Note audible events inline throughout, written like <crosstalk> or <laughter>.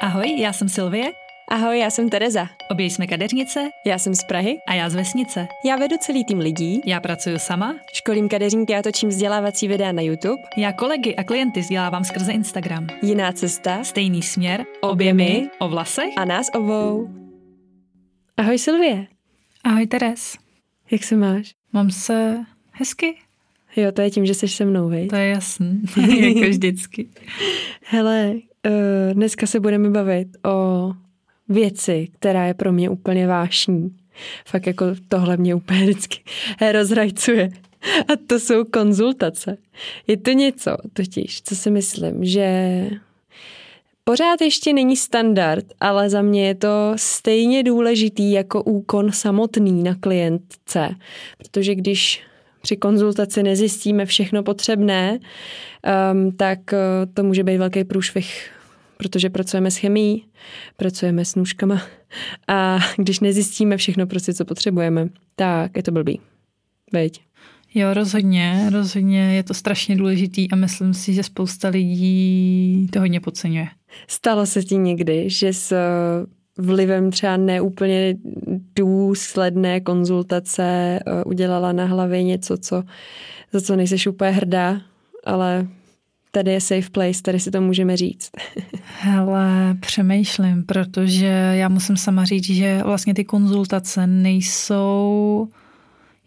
Ahoj, já jsem Silvie. Ahoj, já jsem Tereza. Obě jsme kadeřnice. Já jsem z Prahy. A já z vesnice. Já vedu celý tým lidí. Já pracuji sama. Školím kadeřníky a točím vzdělávací videa na YouTube. Já kolegy a klienty vzdělávám skrze Instagram. Jiná cesta. Stejný směr. Obě my. O vlasech. A nás obou. Ahoj Silvie. Ahoj Teres. Jak se máš? Mám se hezky. Jo, to je tím, že jsi se mnou, vej? To je jasný, <laughs> <laughs> jako vždycky. Hele, uh, dneska se budeme bavit o věci, která je pro mě úplně vášní. Fakt jako tohle mě úplně vždycky <laughs> rozhrajcuje. A to jsou konzultace. Je to něco, totiž, co si myslím, že pořád ještě není standard, ale za mě je to stejně důležitý jako úkon samotný na klientce. Protože když při konzultaci nezjistíme všechno potřebné, um, tak uh, to může být velký průšvih protože pracujeme s chemií, pracujeme s nůžkama a když nezjistíme všechno prostě, co potřebujeme, tak je to blbý. Veď. Jo, rozhodně, rozhodně je to strašně důležitý a myslím si, že spousta lidí to hodně podceňuje. Stalo se ti někdy, že s vlivem třeba neúplně důsledné konzultace eh, udělala na hlavě něco, co, za co nejseš úplně hrdá, ale tady je safe place, tady si to můžeme říct. <laughs> Hele, přemýšlím, protože já musím sama říct, že vlastně ty konzultace nejsou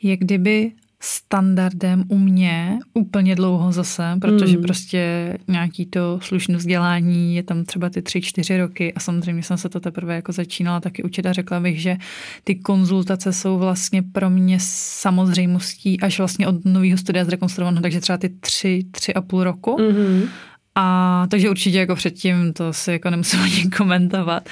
jak kdyby standardem u mě úplně dlouho zase, protože hmm. prostě nějaký to slušné vzdělání je tam třeba ty tři, čtyři roky a samozřejmě jsem se to teprve jako začínala taky učit a řekla bych, že ty konzultace jsou vlastně pro mě samozřejmostí až vlastně od nového studia zrekonstruovaného, takže třeba ty tři, tři a půl roku. Hmm. A takže určitě jako předtím to si jako nemusím ani <laughs> komentovat.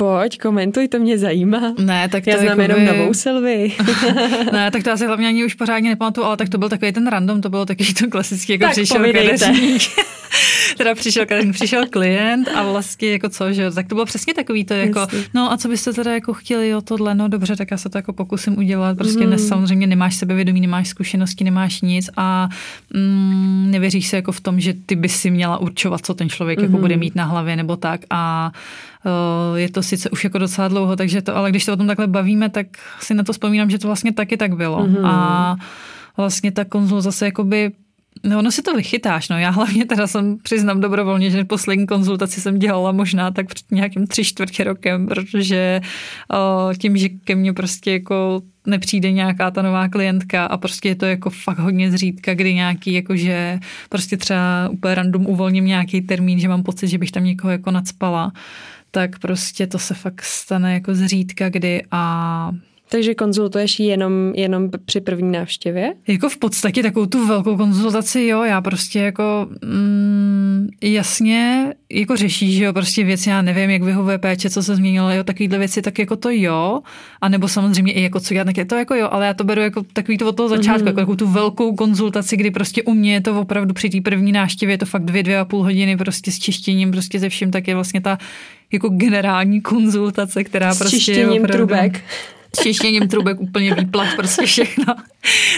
Pojď, komentuj, to mě zajímá. Ne, tak to Já znám jakoby... jenom novou Sylvii. <laughs> ne, tak to asi hlavně ani už pořádně nepamatuju, ale tak to byl takový ten random, to bylo taky to klasický, jako tak přišel <laughs> teda přišel, přišel klient a vlastně jako co, že tak to bylo přesně takový to jako, Jasně. no a co byste teda jako chtěli, jo tohle, no dobře, tak já se to jako pokusím udělat, prostě mm. ne, samozřejmě nemáš sebevědomí, nemáš zkušenosti, nemáš nic a mm, nevěříš se jako v tom, že ty bys si měla určovat, co ten člověk mm. jako bude mít na hlavě nebo tak a je to sice už jako docela dlouho, takže to, ale když se o tom takhle bavíme, tak si na to vzpomínám, že to vlastně taky tak bylo mm. a vlastně ta konzul zase jakoby No, ono si to vychytáš, no. Já hlavně teda jsem, přiznám dobrovolně, že poslední konzultaci jsem dělala možná tak před nějakým tři čtvrtě rokem, protože o, tím, že ke mně prostě jako nepřijde nějaká ta nová klientka a prostě je to jako fakt hodně zřídka, kdy nějaký jakože prostě třeba úplně random uvolním nějaký termín, že mám pocit, že bych tam někoho jako nadspala, tak prostě to se fakt stane jako zřídka, kdy a takže konzultuješ jenom, jenom při první návštěvě? Jako v podstatě takovou tu velkou konzultaci, jo, já prostě jako mm, jasně jako řešíš, že jo, prostě věci, já nevím, jak vyhovuje péče, co se změnilo, jo, takovýhle věci, tak jako to jo, a nebo samozřejmě i jako co já, tak je to jako jo, ale já to beru jako takový to od toho začátku, mm-hmm. jako takovou tu velkou konzultaci, kdy prostě u mě je to opravdu při té první návštěvě, je to fakt dvě, dvě a půl hodiny prostě s čištěním, prostě ze vším, tak je vlastně ta jako generální konzultace, která s prostě je opravdu... trubek čištěním trubek úplně výplach, prostě všechno.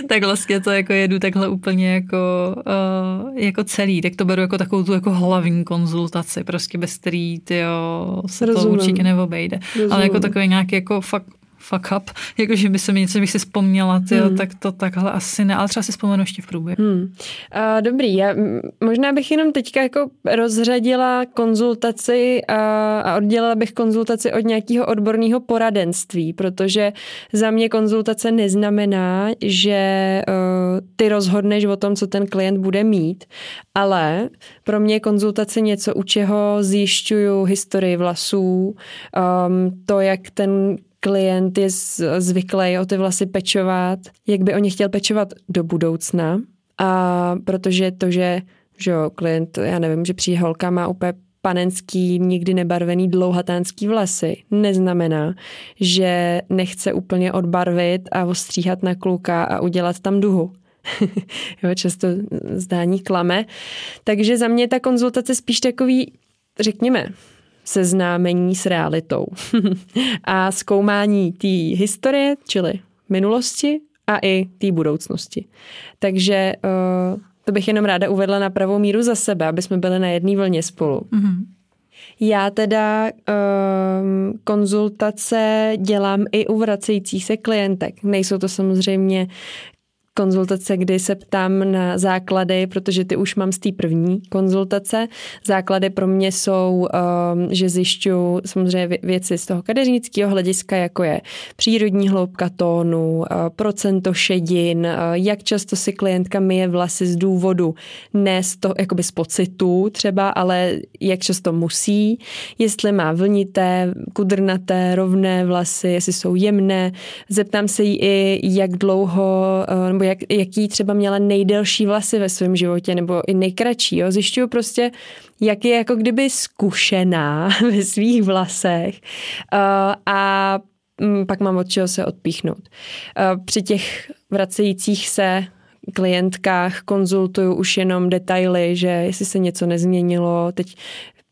tak vlastně to jako jedu takhle úplně jako, uh, jako celý. Tak to beru jako takovou tu jako hlavní konzultaci, prostě bez který tyjo, se Rozumím. to určitě neobejde. Rozumím. Ale jako takový nějaký jako fakt fuck up, jakože by se mi něco bych si vzpomněla, tyjo, hmm. tak to takhle asi ne, ale třeba si vzpomenu ještě v průběhu. Hmm. Uh, dobrý, já možná bych jenom teďka jako rozřadila konzultaci a, a oddělila bych konzultaci od nějakého odborného poradenství, protože za mě konzultace neznamená, že uh, ty rozhodneš o tom, co ten klient bude mít, ale pro mě je konzultace něco, u čeho zjišťuju historii vlasů, um, to, jak ten klient je zvyklý o ty vlasy pečovat, jak by o ně chtěl pečovat do budoucna. A protože to, že, že klient, já nevím, že přijde holka má úplně panenský, nikdy nebarvený dlouhatánský vlasy, neznamená, že nechce úplně odbarvit a ostříhat na kluka a udělat tam duhu. <laughs> jo, často zdání klame. Takže za mě ta konzultace spíš takový, řekněme, seznámení s realitou <laughs> a zkoumání té historie, čili minulosti a i té budoucnosti. Takže uh, to bych jenom ráda uvedla na pravou míru za sebe, aby jsme byli na jedné vlně spolu. Mm-hmm. Já teda um, konzultace dělám i u vracejících se klientek. Nejsou to samozřejmě konzultace, kdy se ptám na základy, protože ty už mám z té první konzultace. Základy pro mě jsou, um, že zjišťu samozřejmě věci z toho kadeřnického hlediska, jako je přírodní hloubka tónu, uh, procento šedin, uh, jak často si klientka myje vlasy z důvodu, ne z toho, jakoby z pocitu třeba, ale jak často musí, jestli má vlnité, kudrnaté, rovné vlasy, jestli jsou jemné. Zeptám se jí i, jak dlouho, uh, nebo jak, jaký třeba měla nejdelší vlasy ve svém životě, nebo i nejkratší. Jo? Zjišťuju prostě, jak je jako kdyby zkušená <laughs> ve svých vlasech uh, a um, pak mám od čeho se odpíchnout. Uh, při těch vracejících se klientkách konzultuju už jenom detaily, že jestli se něco nezměnilo, teď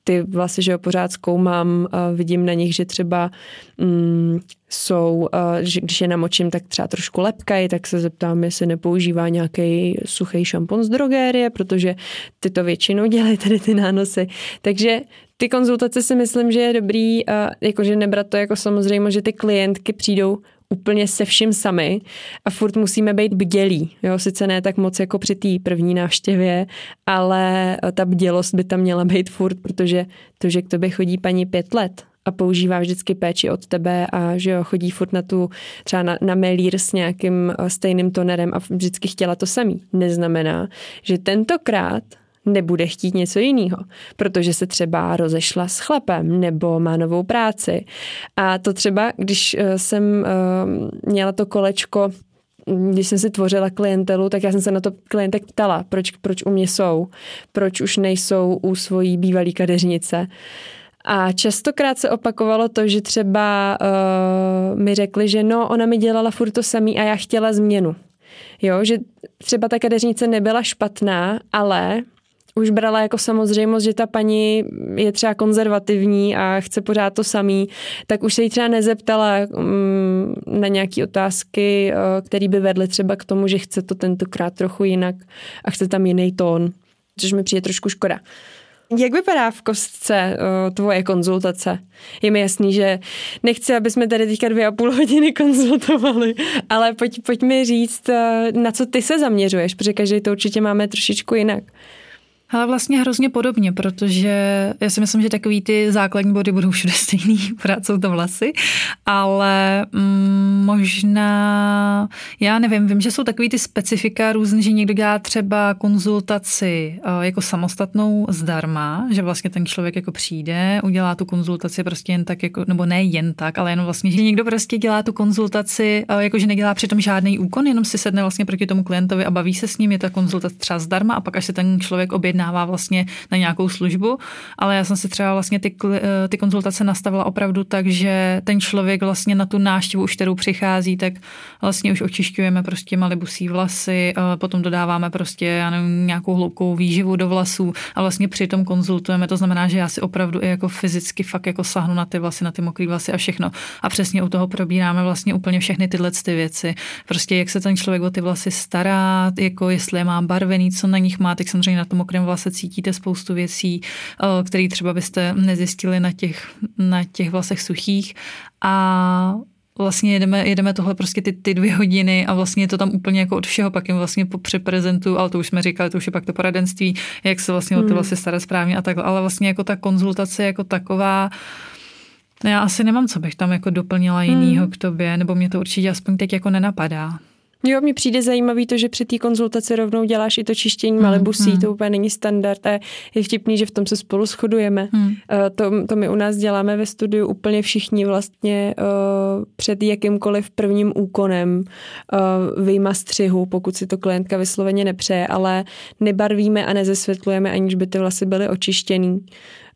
ty vlasy, že ho pořád zkoumám, vidím na nich, že třeba mm, jsou, že když je namočím, tak třeba trošku lepkají, tak se zeptám, jestli nepoužívá nějaký suchý šampon z drogérie, protože ty to většinou dělají tady ty nánosy. Takže ty konzultace si myslím, že je dobrý, jakože nebrat to jako samozřejmě, že ty klientky přijdou úplně se vším sami a furt musíme být bdělí. Jo, sice ne tak moc jako při té první návštěvě, ale ta bdělost by tam měla být furt, protože to, že k tobě chodí paní pět let a používá vždycky péči od tebe a že jo, chodí furt na tu třeba na, na melír s nějakým eh, stejným tonerem a vždycky chtěla to samý. Neznamená, že tentokrát nebude chtít něco jiného, protože se třeba rozešla s chlapem nebo má novou práci. A to třeba, když eh, jsem eh, měla to kolečko když jsem si tvořila klientelu, tak já jsem se na to klientek ptala, proč, proč u mě jsou, proč už nejsou u svojí bývalé kadeřnice. A častokrát se opakovalo to, že třeba uh, mi řekli, že no, ona mi dělala furt to samý a já chtěla změnu. Jo, že třeba ta kadeřnice nebyla špatná, ale už brala jako samozřejmost, že ta paní je třeba konzervativní a chce pořád to samý, tak už se jí třeba nezeptala um, na nějaké otázky, uh, které by vedly třeba k tomu, že chce to tentokrát trochu jinak a chce tam jiný tón, což mi přijde trošku škoda. Jak vypadá v kostce uh, tvoje konzultace? Je mi jasný, že nechci, aby jsme tady teďka dvě a půl hodiny konzultovali, ale pojď, pojď mi říct, uh, na co ty se zaměřuješ, protože každý to určitě máme trošičku jinak. Ale vlastně hrozně podobně, protože já si myslím, že takový ty základní body budou všude stejný, <laughs> pořád jsou to vlasy, ale mm, možná, já nevím, vím, že jsou takový ty specifika různý, že někdo dělá třeba konzultaci uh, jako samostatnou zdarma, že vlastně ten člověk jako přijde, udělá tu konzultaci prostě jen tak, jako, nebo ne jen tak, ale jenom vlastně, že někdo prostě dělá tu konzultaci, uh, jakože nedělá přitom žádný úkon, jenom si sedne vlastně proti tomu klientovi a baví se s ním, je ta konzultace třeba zdarma a pak až se ten člověk objedná objednává vlastně na nějakou službu, ale já jsem si třeba vlastně ty, eh, ty konzultace nastavila opravdu tak, že ten člověk vlastně na tu náštěvu už, kterou přichází, tak vlastně už očišťujeme prostě malibusí vlasy, potom dodáváme prostě já nevím, nějakou hloubkou výživu do vlasů a vlastně při tom konzultujeme, to znamená, že já si opravdu i jako fyzicky fakt jako sahnu na ty vlasy, na ty mokré vlasy a všechno. A přesně u toho probíráme vlastně úplně všechny tyhle ty věci. Prostě jak se ten člověk o ty vlasy stará, jako jestli je má barvený, co na nich má, tak samozřejmě na tom mokrém vlase cítíte spoustu věcí, eh, které třeba byste nezjistili na těch, na těch vlasech suchých a vlastně jedeme, jedeme tohle prostě ty, ty dvě hodiny a vlastně je to tam úplně jako od všeho, pak jim vlastně po přeprezentu, ale to už jsme říkali, to už je pak to poradenství, jak se vlastně o ty hmm. vlasy starat správně a takhle, ale vlastně jako ta konzultace jako taková, já asi nemám, co bych tam jako doplnila jinýho hmm. k tobě, nebo mě to určitě aspoň teď jako nenapadá. Jo, mně přijde zajímavý to, že při té konzultaci rovnou děláš i to čištění hmm, malibusí, hmm. to úplně není standard a je vtipný, že v tom se spolu shodujeme. Hmm. Uh, to, to my u nás děláme ve studiu úplně všichni vlastně uh, před jakýmkoliv prvním úkonem uh, vyjma střihu, pokud si to klientka vysloveně nepřeje, ale nebarvíme a nezesvětlujeme, aniž by ty vlasy byly očištěný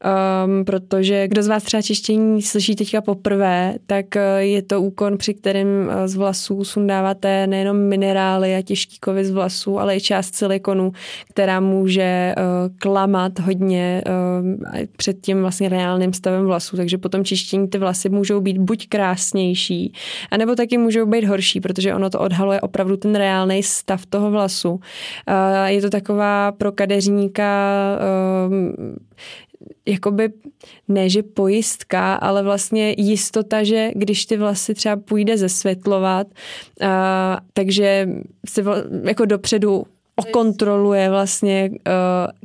um, protože kdo z vás třeba čištění slyší teďka poprvé, tak uh, je to úkon, při kterém uh, z vlasů sundáváte nejenom minerály a těžký kovy z vlasů, ale i část silikonu, která může uh, klamat hodně uh, před tím vlastně reálným stavem vlasů, takže potom čištění ty vlasy můžou být buď krásnější, anebo taky můžou být horší, protože ono to odhaluje opravdu ten reálný stav toho vlasu. Uh, je to taková pro kadeřníka uh, jakoby ne, že pojistka, ale vlastně jistota, že když ty vlasy třeba půjde zesvětlovat, uh, takže si vla, jako dopředu okontroluje vlastně uh,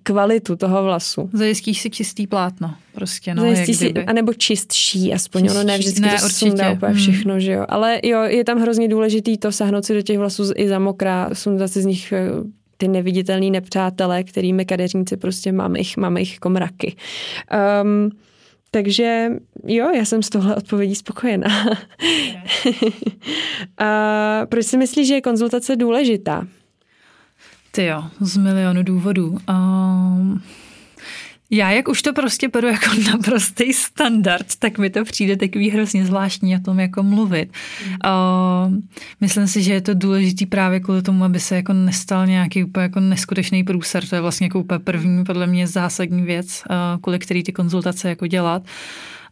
kvalitu toho vlasu. Zajistíš si čistý plátno prostě, no, Zajistí si, anebo čistší aspoň, čistší. ono ne vždycky ne, to sundá úplně hmm. všechno, že jo. Ale jo, je tam hrozně důležitý to sahnout si do těch vlasů i za mokrá, sundat si z nich eh, ty neviditelný nepřátelé, kterými kadeřníci prostě máme jich, máme jich jako mraky. Um, takže jo, já jsem z tohle odpovědí spokojená. <laughs> A proč si myslíš, že je konzultace důležitá? Ty jo, z milionu důvodů. Um, já, jak už to prostě beru jako <laughs> naprostý standard, tak mi to přijde takový hrozně zvláštní o tom jako mluvit. Uh, myslím si, že je to důležitý právě kvůli tomu, aby se jako nestal nějaký úplně jako neskutečný průser. To je vlastně jako úplně první, podle mě zásadní věc, uh, kvůli který ty konzultace jako dělat.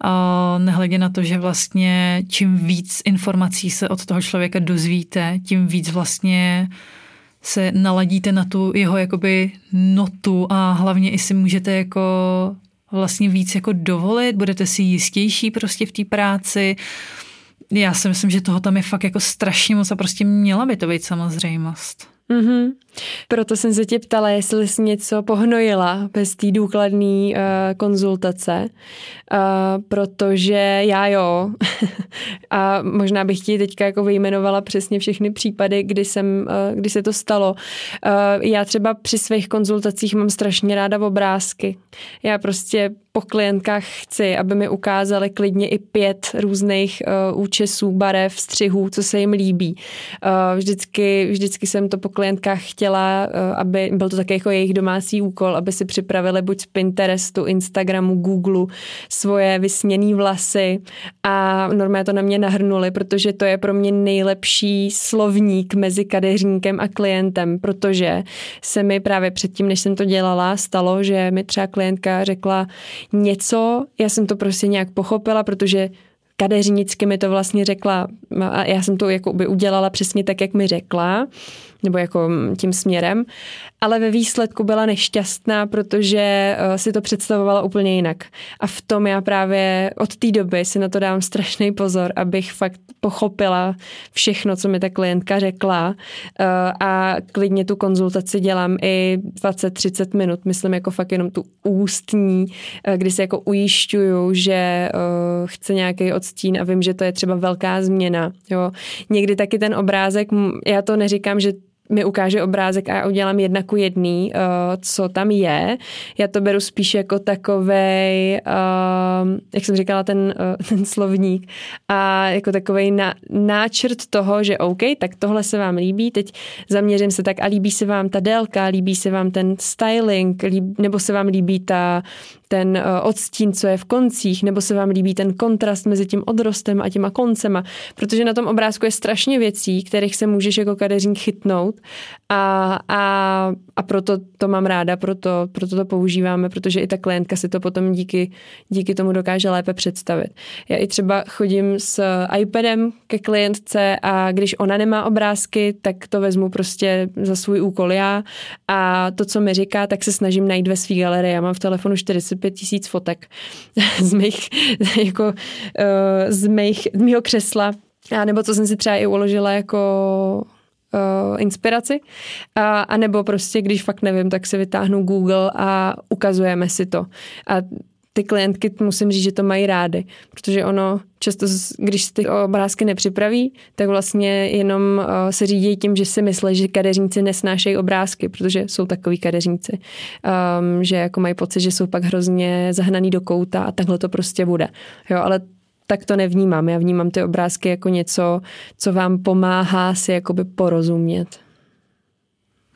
Uh, nehledě na to, že vlastně čím víc informací se od toho člověka dozvíte, tím víc vlastně se naladíte na tu jeho jakoby notu a hlavně i si můžete jako vlastně víc jako dovolit, budete si jistější prostě v té práci. Já si myslím, že toho tam je fakt jako strašně moc a prostě měla by to být samozřejmost. Mm-hmm. Proto jsem se tě ptala, jestli jsi něco pohnojila bez té důkladné uh, konzultace, uh, protože já jo. <laughs> a možná bych ti teďka jako vyjmenovala přesně všechny případy, kdy, jsem, uh, kdy se to stalo. Uh, já třeba při svých konzultacích mám strašně ráda obrázky. Já prostě po klientkách chci, aby mi ukázali klidně i pět různých uh, účesů, barev, střihů, co se jim líbí. Uh, vždycky, vždycky jsem to po klientkách chtěla, uh, aby byl to také jako jejich domácí úkol, aby si připravili buď z Pinterestu, Instagramu, Google svoje vysněné vlasy a normálně to na mě nahrnuli, protože to je pro mě nejlepší slovník mezi kadeřníkem a klientem, protože se mi právě předtím, než jsem to dělala, stalo, že mi třeba klientka řekla, něco, já jsem to prostě nějak pochopila, protože kadeřnicky mi to vlastně řekla a já jsem to jako by udělala přesně tak, jak mi řekla nebo jako tím směrem, ale ve výsledku byla nešťastná, protože eh, si to představovala úplně jinak. A v tom já právě od té doby si na to dám strašný pozor, abych fakt pochopila všechno, co mi ta klientka řekla eh, a klidně tu konzultaci dělám i 20-30 minut, myslím jako fakt jenom tu ústní, eh, kdy se jako ujišťuju, že chce nějaký odstín a vím, že to je třeba velká změna. Jo. Někdy taky ten obrázek, já to neříkám, že mi ukáže obrázek a já udělám jedna ku jedný, uh, co tam je. Já to beru spíš jako takovej, uh, jak jsem říkala, ten, uh, <laughs> ten slovník a jako takovej na, náčrt toho, že OK, tak tohle se vám líbí, teď zaměřím se tak a líbí se vám ta délka, líbí se vám ten styling, líb, nebo se vám líbí ta, ten odstín, co je v koncích, nebo se vám líbí ten kontrast mezi tím odrostem a těma koncema, protože na tom obrázku je strašně věcí, kterých se můžeš jako kadeřník chytnout a, a, a proto to mám ráda, proto, proto to používáme, protože i ta klientka si to potom díky, díky tomu dokáže lépe představit. Já i třeba chodím s iPadem ke klientce a když ona nemá obrázky, tak to vezmu prostě za svůj úkol já a to, co mi říká, tak se snažím najít ve své galerii. Já mám v telefonu 45 tisíc fotek <laughs> z mých, jako, uh, z mých, mýho křesla a nebo co jsem si třeba i uložila jako uh, inspiraci. A, a nebo prostě, když fakt nevím, tak si vytáhnu Google a ukazujeme si to. A ty klientky musím říct, že to mají rády, protože ono často, když ty obrázky nepřipraví, tak vlastně jenom uh, se řídí tím, že si myslí, že kadeřníci nesnášejí obrázky, protože jsou takový kadeřníci, um, že jako mají pocit, že jsou pak hrozně zahnaný do kouta a takhle to prostě bude. Jo, ale tak to nevnímám. Já vnímám ty obrázky jako něco, co vám pomáhá si jakoby porozumět.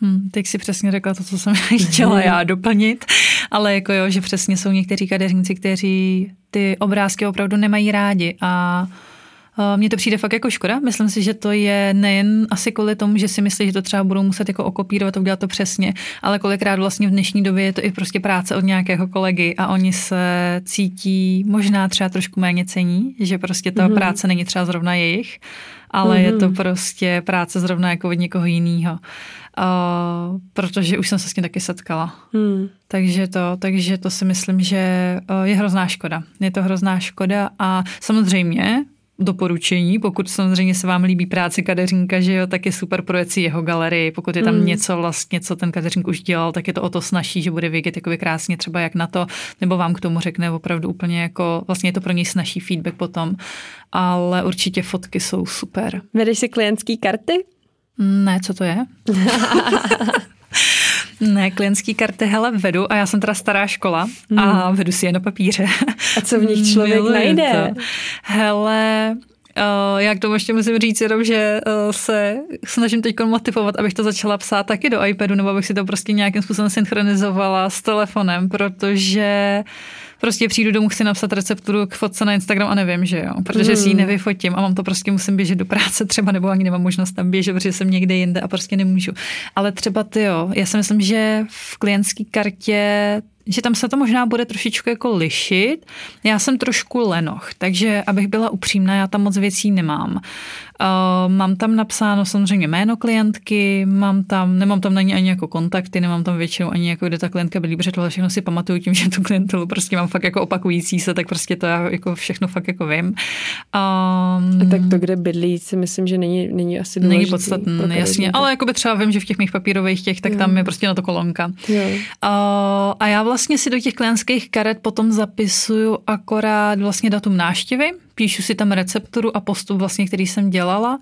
Hmm, teď si přesně řekla to, co jsem <laughs> chtěla já doplnit, ale jako jo, že přesně jsou někteří kadeřníci, kteří ty obrázky opravdu nemají rádi a mně to přijde fakt jako škoda. Myslím si, že to je nejen asi kvůli tomu, že si myslí, že to třeba budou muset jako okopírovat a udělat to přesně, ale kolikrát vlastně v dnešní době je to i prostě práce od nějakého kolegy a oni se cítí možná třeba trošku méně cení, že prostě ta mm-hmm. práce není třeba zrovna jejich, ale mm-hmm. je to mhm. prostě práce zrovna jako od někoho jiného. Uh, protože už jsem se s tím taky setkala. Hmm. Takže, to, takže to si myslím, že uh, je hrozná škoda. Je to hrozná škoda a samozřejmě doporučení, pokud samozřejmě se vám líbí práce kadeřínka, že jo, tak je super projet si jeho galerii. Pokud je tam mm. něco vlastně, co ten kadeřník už dělal, tak je to o to snažší, že bude vědět jakoby krásně třeba jak na to, nebo vám k tomu řekne opravdu úplně jako, vlastně je to pro něj snažší feedback potom. Ale určitě fotky jsou super. Vedeš si klientský karty? Ne, co to je? <laughs> Ne, klientský karty, hele, vedu a já jsem teda stará škola hmm. a vedu si je na papíře. A co v nich člověk Miluji najde? To. Hele, Uh, já k tomu ještě musím říct jenom, že uh, se snažím teď motivovat, abych to začala psát taky do iPadu, nebo abych si to prostě nějakým způsobem synchronizovala s telefonem, protože prostě přijdu domů, chci napsat recepturu k fotce na Instagram a nevím, že jo, protože si ji hmm. nevyfotím a mám to prostě musím běžet do práce třeba, nebo ani nemám možnost tam běžet, protože jsem někde jinde a prostě nemůžu. Ale třeba ty jo, já si myslím, že v klientské kartě že tam se to možná bude trošičku jako lišit. Já jsem trošku lenoch, takže abych byla upřímná, já tam moc věcí nemám. Uh, mám tam napsáno samozřejmě jméno klientky, mám tam, nemám tam na ní ani jako kontakty, nemám tam většinou ani jako kde ta klientka bydlí, protože tohle všechno si pamatuju tím, že tu klientelu prostě mám fakt jako opakující se, tak prostě to já jako všechno fakt jako vím. Um, tak to, kde bydlí, si myslím, že není, není asi důležitý. Není podstatné, jasně, ale jako by třeba vím, že v těch mých papírových těch, tak jo. tam je prostě na to kolonka. Jo. Uh, a já vlastně si do těch klientských karet potom zapisuju akorát vlastně datum návštěvy, píšu si tam recepturu a postup vlastně, který jsem dělala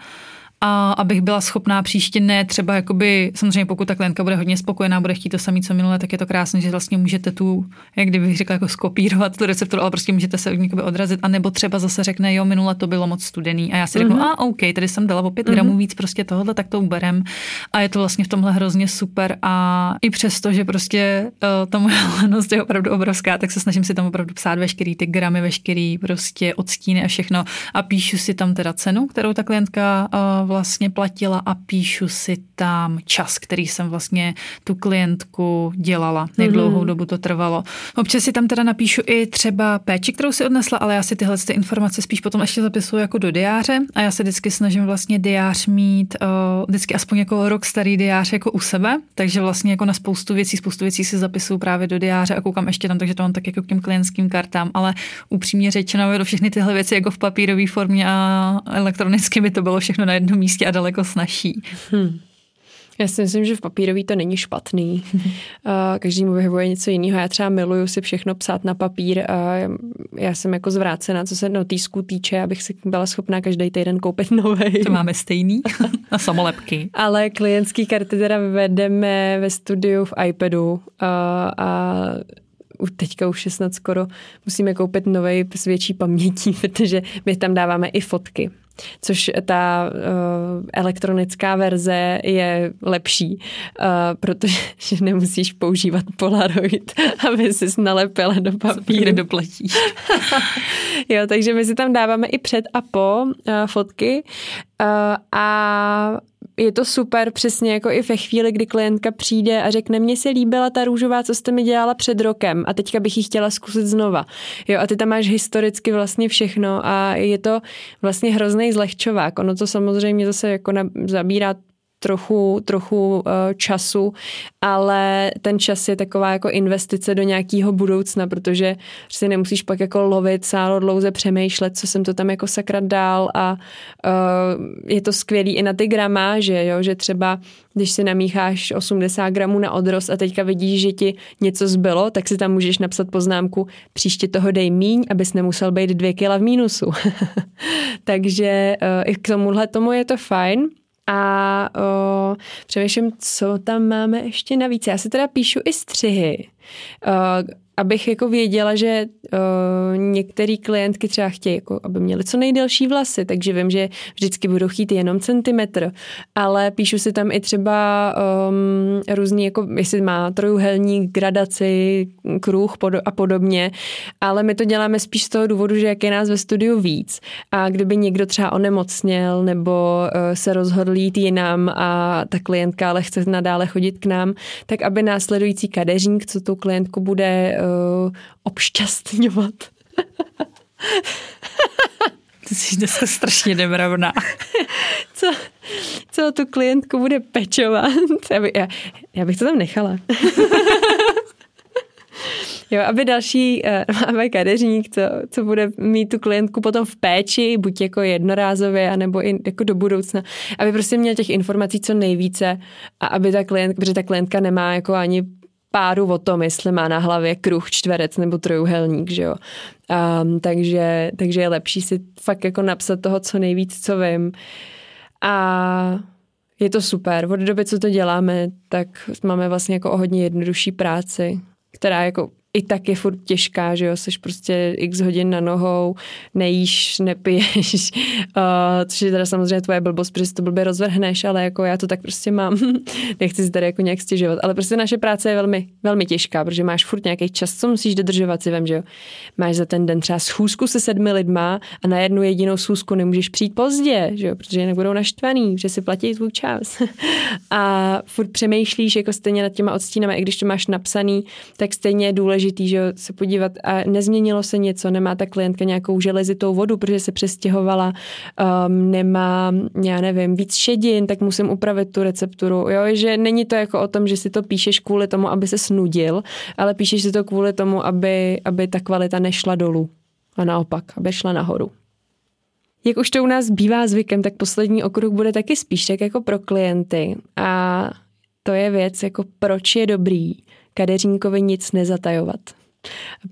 a abych byla schopná příště ne třeba jakoby, samozřejmě pokud ta klientka bude hodně spokojená, bude chtít to samé, co minule, tak je to krásné, že vlastně můžete tu, jak kdybych řekla, jako skopírovat tu recepturu, ale prostě můžete se od někoho odrazit, a nebo třeba zase řekne, jo, minule to bylo moc studený. A já si řeknu, mm-hmm. a OK, tady jsem dala o 5 mm-hmm. gramů víc prostě tohle, tak to uberem. A je to vlastně v tomhle hrozně super. A i přesto, že prostě uh, ta moje <laughs> lenost je opravdu obrovská, tak se snažím si tam opravdu psát veškerý ty gramy, veškerý prostě odstíny a všechno. A píšu si tam teda cenu, kterou ta klientka uh, vlastně platila a píšu si tam čas, který jsem vlastně tu klientku dělala, jak dlouhou mm. dobu to trvalo. Občas si tam teda napíšu i třeba péči, kterou si odnesla, ale já si tyhle ty informace spíš potom ještě zapisuju jako do diáře a já se vždycky snažím vlastně diář mít uh, vždycky aspoň jako rok starý diář jako u sebe, takže vlastně jako na spoustu věcí, spoustu věcí si zapisuju právě do diáře a koukám ještě tam, takže to mám tak jako k těm klientským kartám, ale upřímně řečeno, do všechny tyhle věci jako v papírové formě a elektronicky by to bylo všechno na jednom místě a daleko snažší. Hmm. Já si myslím, že v papírový to není špatný. <laughs> Každý mu vyhovuje něco jiného. Já třeba miluju si všechno psát na papír. Já jsem jako zvrácená, co se notýsků týče, abych si byla schopná každý týden koupit nový. To máme stejný. <laughs> na samolepky. Ale klientský karty teda vedeme ve studiu v iPadu a, a už teďka už je snad skoro musíme koupit nový s větší pamětí, <laughs> protože my tam dáváme i fotky což ta uh, elektronická verze je lepší, uh, protože <laughs> nemusíš používat Polaroid, <laughs> aby si nalepila do papíru. doplatíš. <laughs> jo, takže my si tam dáváme i před a po uh, fotky uh, a je to super přesně jako i ve chvíli, kdy klientka přijde a řekne, mně se líbila ta růžová, co jste mi dělala před rokem a teďka bych ji chtěla zkusit znova. Jo, a ty tam máš historicky vlastně všechno a je to vlastně hrozný zlehčovák. Ono to samozřejmě zase jako zabírá trochu, trochu eh, času, ale ten čas je taková jako investice do nějakého budoucna, protože si nemusíš pak jako lovit, sálo dlouze přemýšlet, co jsem to tam jako sakrat dál a uh, je to skvělý i na ty gramáže, jo, že třeba když si namícháš 80 gramů na odrost a teďka vidíš, že ti něco zbylo, tak si tam můžeš napsat poznámku, příště toho dej míň, abys nemusel být dvě kila v mínusu. <laughs> Takže uh, i k tomuhle tomu je to fajn a o, přemýšlím, co tam máme ještě navíc. Já si teda píšu i střihy. Uh, abych jako věděla, že uh, některé klientky třeba chtějí, jako, aby měly co nejdelší vlasy, takže vím, že vždycky budu chtít jenom centimetr, ale píšu si tam i třeba um, různý, jako jestli má trojuhelník, gradaci, kruh pod- a podobně, ale my to děláme spíš z toho důvodu, že jak je nás ve studiu víc a kdyby někdo třeba onemocněl nebo uh, se rozhodl jít jinam a ta klientka ale chce nadále chodit k nám, tak aby následující kadeřník, co tu klientku bude uh, obšťastňovat. <laughs> Ty jsi dneska strašně nemravná. <laughs> co, co tu klientku bude pečovat? Já, by, já, já bych to tam nechala. <laughs> Jo, aby další uh, máme kadeřník, co, co bude mít tu klientku potom v péči, buď jako jednorázově, anebo i jako do budoucna, aby prostě měl těch informací co nejvíce a aby ta klientka, protože ta klientka nemá jako ani páru o tom, jestli má na hlavě kruh, čtverec nebo trojuhelník, že jo. Um, takže, takže je lepší si fakt jako napsat toho co nejvíc, co vím. A je to super. Od doby, co to děláme, tak máme vlastně jako o hodně jednodušší práci, která jako i tak je furt těžká, že jo, jsi prostě x hodin na nohou, nejíš, nepiješ, <laughs> uh, což je teda samozřejmě tvoje blbost, protože to blbě rozvrhneš, ale jako já to tak prostě mám, <laughs> nechci si tady jako nějak stěžovat, ale prostě naše práce je velmi, velmi těžká, protože máš furt nějaký čas, co musíš dodržovat si, vem, že jo, máš za ten den třeba schůzku se sedmi lidma a na jednu jedinou schůzku nemůžeš přijít pozdě, že jo, protože jinak budou naštvaný, že si platí tvůj čas. <laughs> A furt přemýšlíš jako stejně nad těma odstínama, i když to máš napsaný, tak stejně je důležité důležitý, že se podívat a nezměnilo se něco, nemá ta klientka nějakou železitou vodu, protože se přestěhovala, um, nemá, já nevím, víc šedin, tak musím upravit tu recepturu, jo, že není to jako o tom, že si to píšeš kvůli tomu, aby se snudil, ale píšeš si to kvůli tomu, aby, aby ta kvalita nešla dolů a naopak, aby šla nahoru. Jak už to u nás bývá zvykem, tak poslední okruh bude taky spíš tak jako pro klienty a to je věc, jako proč je dobrý kadeřínkovi nic nezatajovat.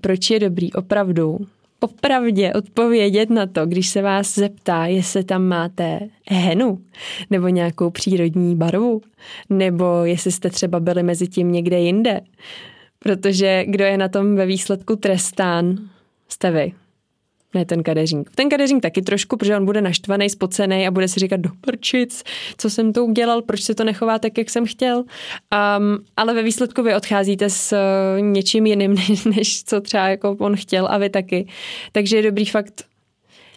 Proč je dobrý opravdu popravdě odpovědět na to, když se vás zeptá, jestli tam máte henu nebo nějakou přírodní barvu, nebo jestli jste třeba byli mezi tím někde jinde. Protože kdo je na tom ve výsledku trestán, jste vy ne ten kadeřník. Ten kadeřník taky trošku, protože on bude naštvaný, spocený a bude si říkat do prčic, co jsem to udělal, proč se to nechová tak, jak jsem chtěl. Um, ale ve výsledku vy odcházíte s uh, něčím jiným, <laughs> než, než co třeba jako on chtěl a vy taky. Takže je dobrý fakt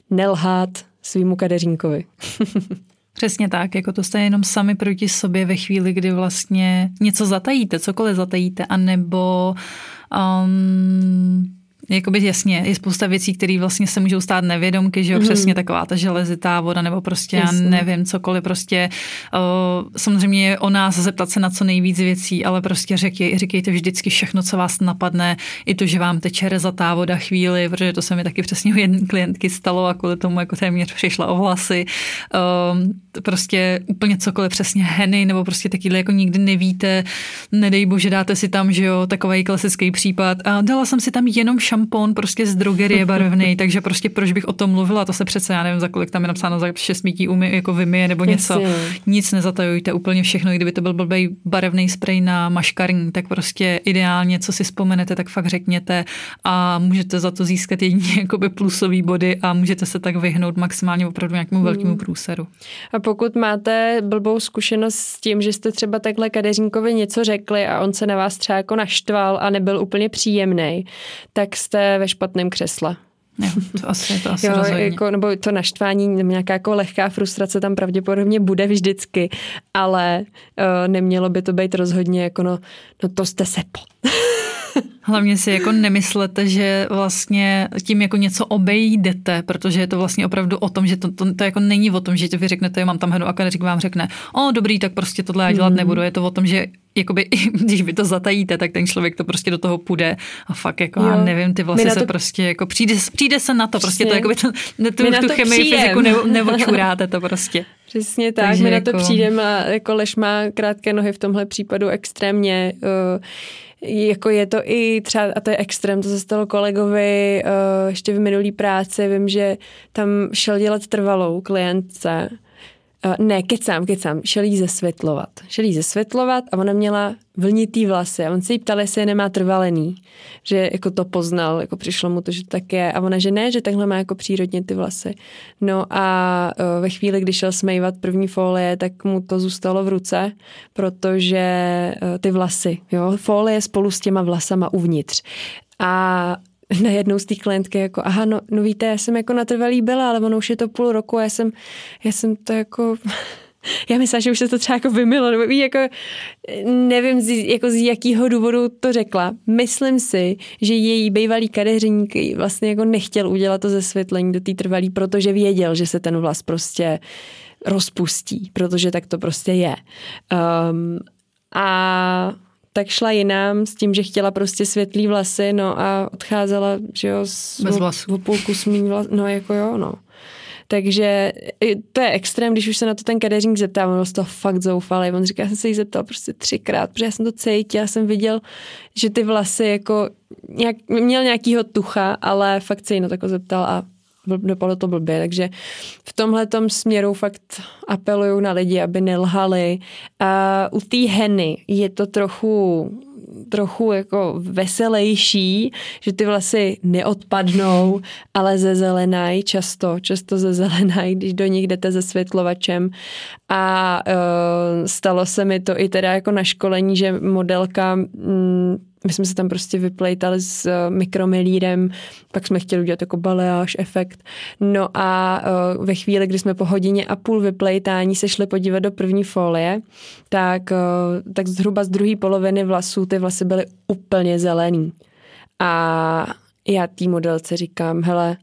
nelhát svýmu kadeřínkovi. <laughs> Přesně tak, jako to jste jenom sami proti sobě ve chvíli, kdy vlastně něco zatajíte, cokoliv zatajíte, anebo um, Jakoby jasně, je spousta věcí, které vlastně se můžou stát nevědomky, že jo, mm. přesně taková ta železitá voda, nebo prostě jasně. já nevím, cokoliv, prostě uh, samozřejmě je o nás zeptat se na co nejvíc věcí, ale prostě řekej, říkejte vždycky všechno, co vás napadne, i to, že vám teče rezatá voda chvíli, protože to se mi taky přesně u jedné klientky stalo a kvůli tomu jako téměř přišla o vlasy. Uh, prostě úplně cokoliv, přesně heny, nebo prostě takyhle jako nikdy nevíte, nedej bože, dáte si tam, že jo, takový klasický případ a dala jsem si tam jenom šampon prostě z drogerie barevný, <laughs> takže prostě proč bych o tom mluvila, to se přece, já nevím, za kolik tam je napsáno, za šest mítí umy, jako vymije nebo něco. Nic nezatajujte, úplně všechno, kdyby to byl blbý barevný sprej na maškarní, tak prostě ideálně, co si vzpomenete, tak fakt řekněte a můžete za to získat jedině <laughs> jakoby plusový body a můžete se tak vyhnout maximálně opravdu nějakému hmm. velkému průseru. A pokud máte blbou zkušenost s tím, že jste třeba takhle kadeřníkovi něco řekli a on se na vás třeba jako naštval a nebyl úplně příjemný, tak jste ve špatném křesle. Jo, to asi, to asi <laughs> jo, jako, nebo to naštvání, nějaká jako lehká frustrace tam pravděpodobně bude vždycky, ale uh, nemělo by to být rozhodně jako no, no to jste se po. <laughs> Hlavně si jako nemyslete, že vlastně tím jako něco obejdete, protože je to vlastně opravdu o tom, že to, to, to jako není o tom, že vy řeknete, mám tam henu a kadeřík vám řekne, o dobrý, tak prostě tohle já dělat hmm. nebudu. Je to o tom, že jakoby, <laughs> když vy to zatajíte, tak ten člověk to prostě do toho půjde a fakt jako, jo. já nevím, ty vlasy to... se prostě jako přijde, přijde se na to, prostě to jakoby to, tu, tu chemii, přijdem. fyziku ne, neočuráte to prostě. Přesně tak, Takže my jako... na to jako- přijdeme a jako Leš má krátké nohy v tomhle případu extrémně uh, jako je to i třeba, a to je extrém, to se stalo kolegovi uh, ještě v minulý práci, vím, že tam šel dělat trvalou klientce Uh, ne, kecám, kecám. Šel jí zesvětlovat. Šel jí zesvětlovat a ona měla vlnitý vlasy. A on se jí ptal, jestli je nemá trvalený. Že jako to poznal, jako přišlo mu to, že tak je. A ona, že ne, že takhle má jako přírodně ty vlasy. No a uh, ve chvíli, kdy šel smejvat první folie, tak mu to zůstalo v ruce, protože uh, ty vlasy, jo, folie spolu s těma vlasama uvnitř. A najednou z té klientky jako, aha, no, no víte, já jsem jako natrvalý byla, ale ono už je to půl roku a já jsem, já jsem to jako... <laughs> Já myslím, že už se to třeba jako vymilo, nebo jako, nevím, z, jako z jakého důvodu to řekla. Myslím si, že její bývalý kadeřník vlastně jako nechtěl udělat to zesvětlení do té trvalý, protože věděl, že se ten vlas prostě rozpustí, protože tak to prostě je. Um, a tak šla jinam s tím, že chtěla prostě světlý vlasy, no a odcházela, že jo, s Bez vlasů. o půlku smí vlas, no jako jo, no. Takže to je extrém, když už se na to ten kadeřník zeptá, on z toho fakt zoufalý. On říká, já jsem se jí zeptal prostě třikrát, protože já jsem to cítil, já jsem viděl, že ty vlasy jako nějak, měl nějakýho tucha, ale fakt se jí na to jako zeptal a dopadlo to blbě, takže v tomhle směru fakt apeluju na lidi, aby nelhali. A u té heny je to trochu trochu jako veselější, že ty vlasy neodpadnou, ale ze zelenají často, často ze zelenají, když do nich jdete se světlovačem. A uh, stalo se mi to i teda jako na školení, že modelka mm, my jsme se tam prostě vyplejtali s uh, mikromilírem, pak jsme chtěli udělat jako baleáž efekt. No a uh, ve chvíli, kdy jsme po hodině a půl vyplejtání se šli podívat do první folie, tak, uh, tak zhruba z druhé poloviny vlasů ty vlasy byly úplně zelený. A já té modelce říkám, hele,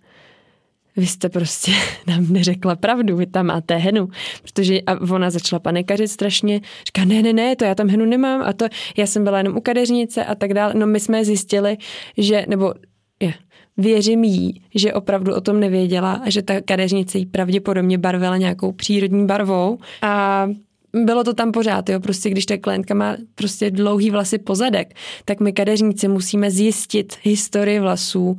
vy jste prostě <laughs> nám neřekla pravdu, vy tam máte henu. Protože a ona začala panikařit strašně, říká, ne, ne, ne, to já tam henu nemám a to já jsem byla jenom u kadeřnice a tak dále. No my jsme zjistili, že, nebo je, věřím jí, že opravdu o tom nevěděla a že ta kadeřnice jí pravděpodobně barvila nějakou přírodní barvou a bylo to tam pořád, jo, prostě když ta klientka má prostě dlouhý vlasy pozadek, tak my kadeřníci musíme zjistit historii vlasů,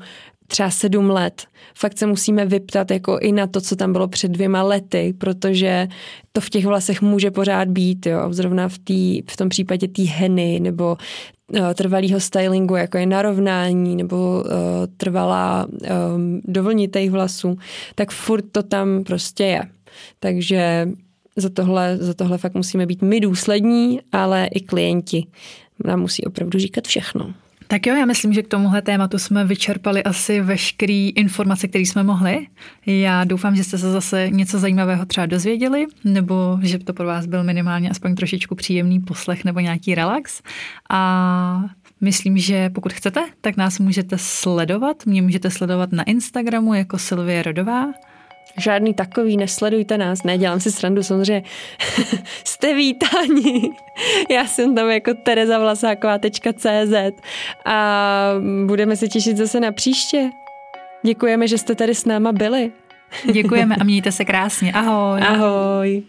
třeba sedm let. Fakt se musíme vyptat jako i na to, co tam bylo před dvěma lety, protože to v těch vlasech může pořád být, jo. Zrovna v, tý, v tom případě té heny nebo uh, trvalého stylingu, jako je narovnání nebo uh, trvalá um, dovlnitých vlasů, tak furt to tam prostě je. Takže za tohle, za tohle fakt musíme být my důslední, ale i klienti nám musí opravdu říkat všechno. Tak jo, já myslím, že k tomuhle tématu jsme vyčerpali asi veškeré informace, které jsme mohli. Já doufám, že jste se zase něco zajímavého třeba dozvěděli, nebo že to pro vás byl minimálně aspoň trošičku příjemný poslech nebo nějaký relax. A Myslím, že pokud chcete, tak nás můžete sledovat. Mě můžete sledovat na Instagramu jako Silvie Rodová. Žádný takový, nesledujte nás, ne, dělám si srandu, samozřejmě <laughs> jste vítáni. Já jsem tam jako terezavlasáková.cz a budeme se těšit zase na příště. Děkujeme, že jste tady s náma byli. Děkujeme a mějte se krásně. Ahoj. Ahoj.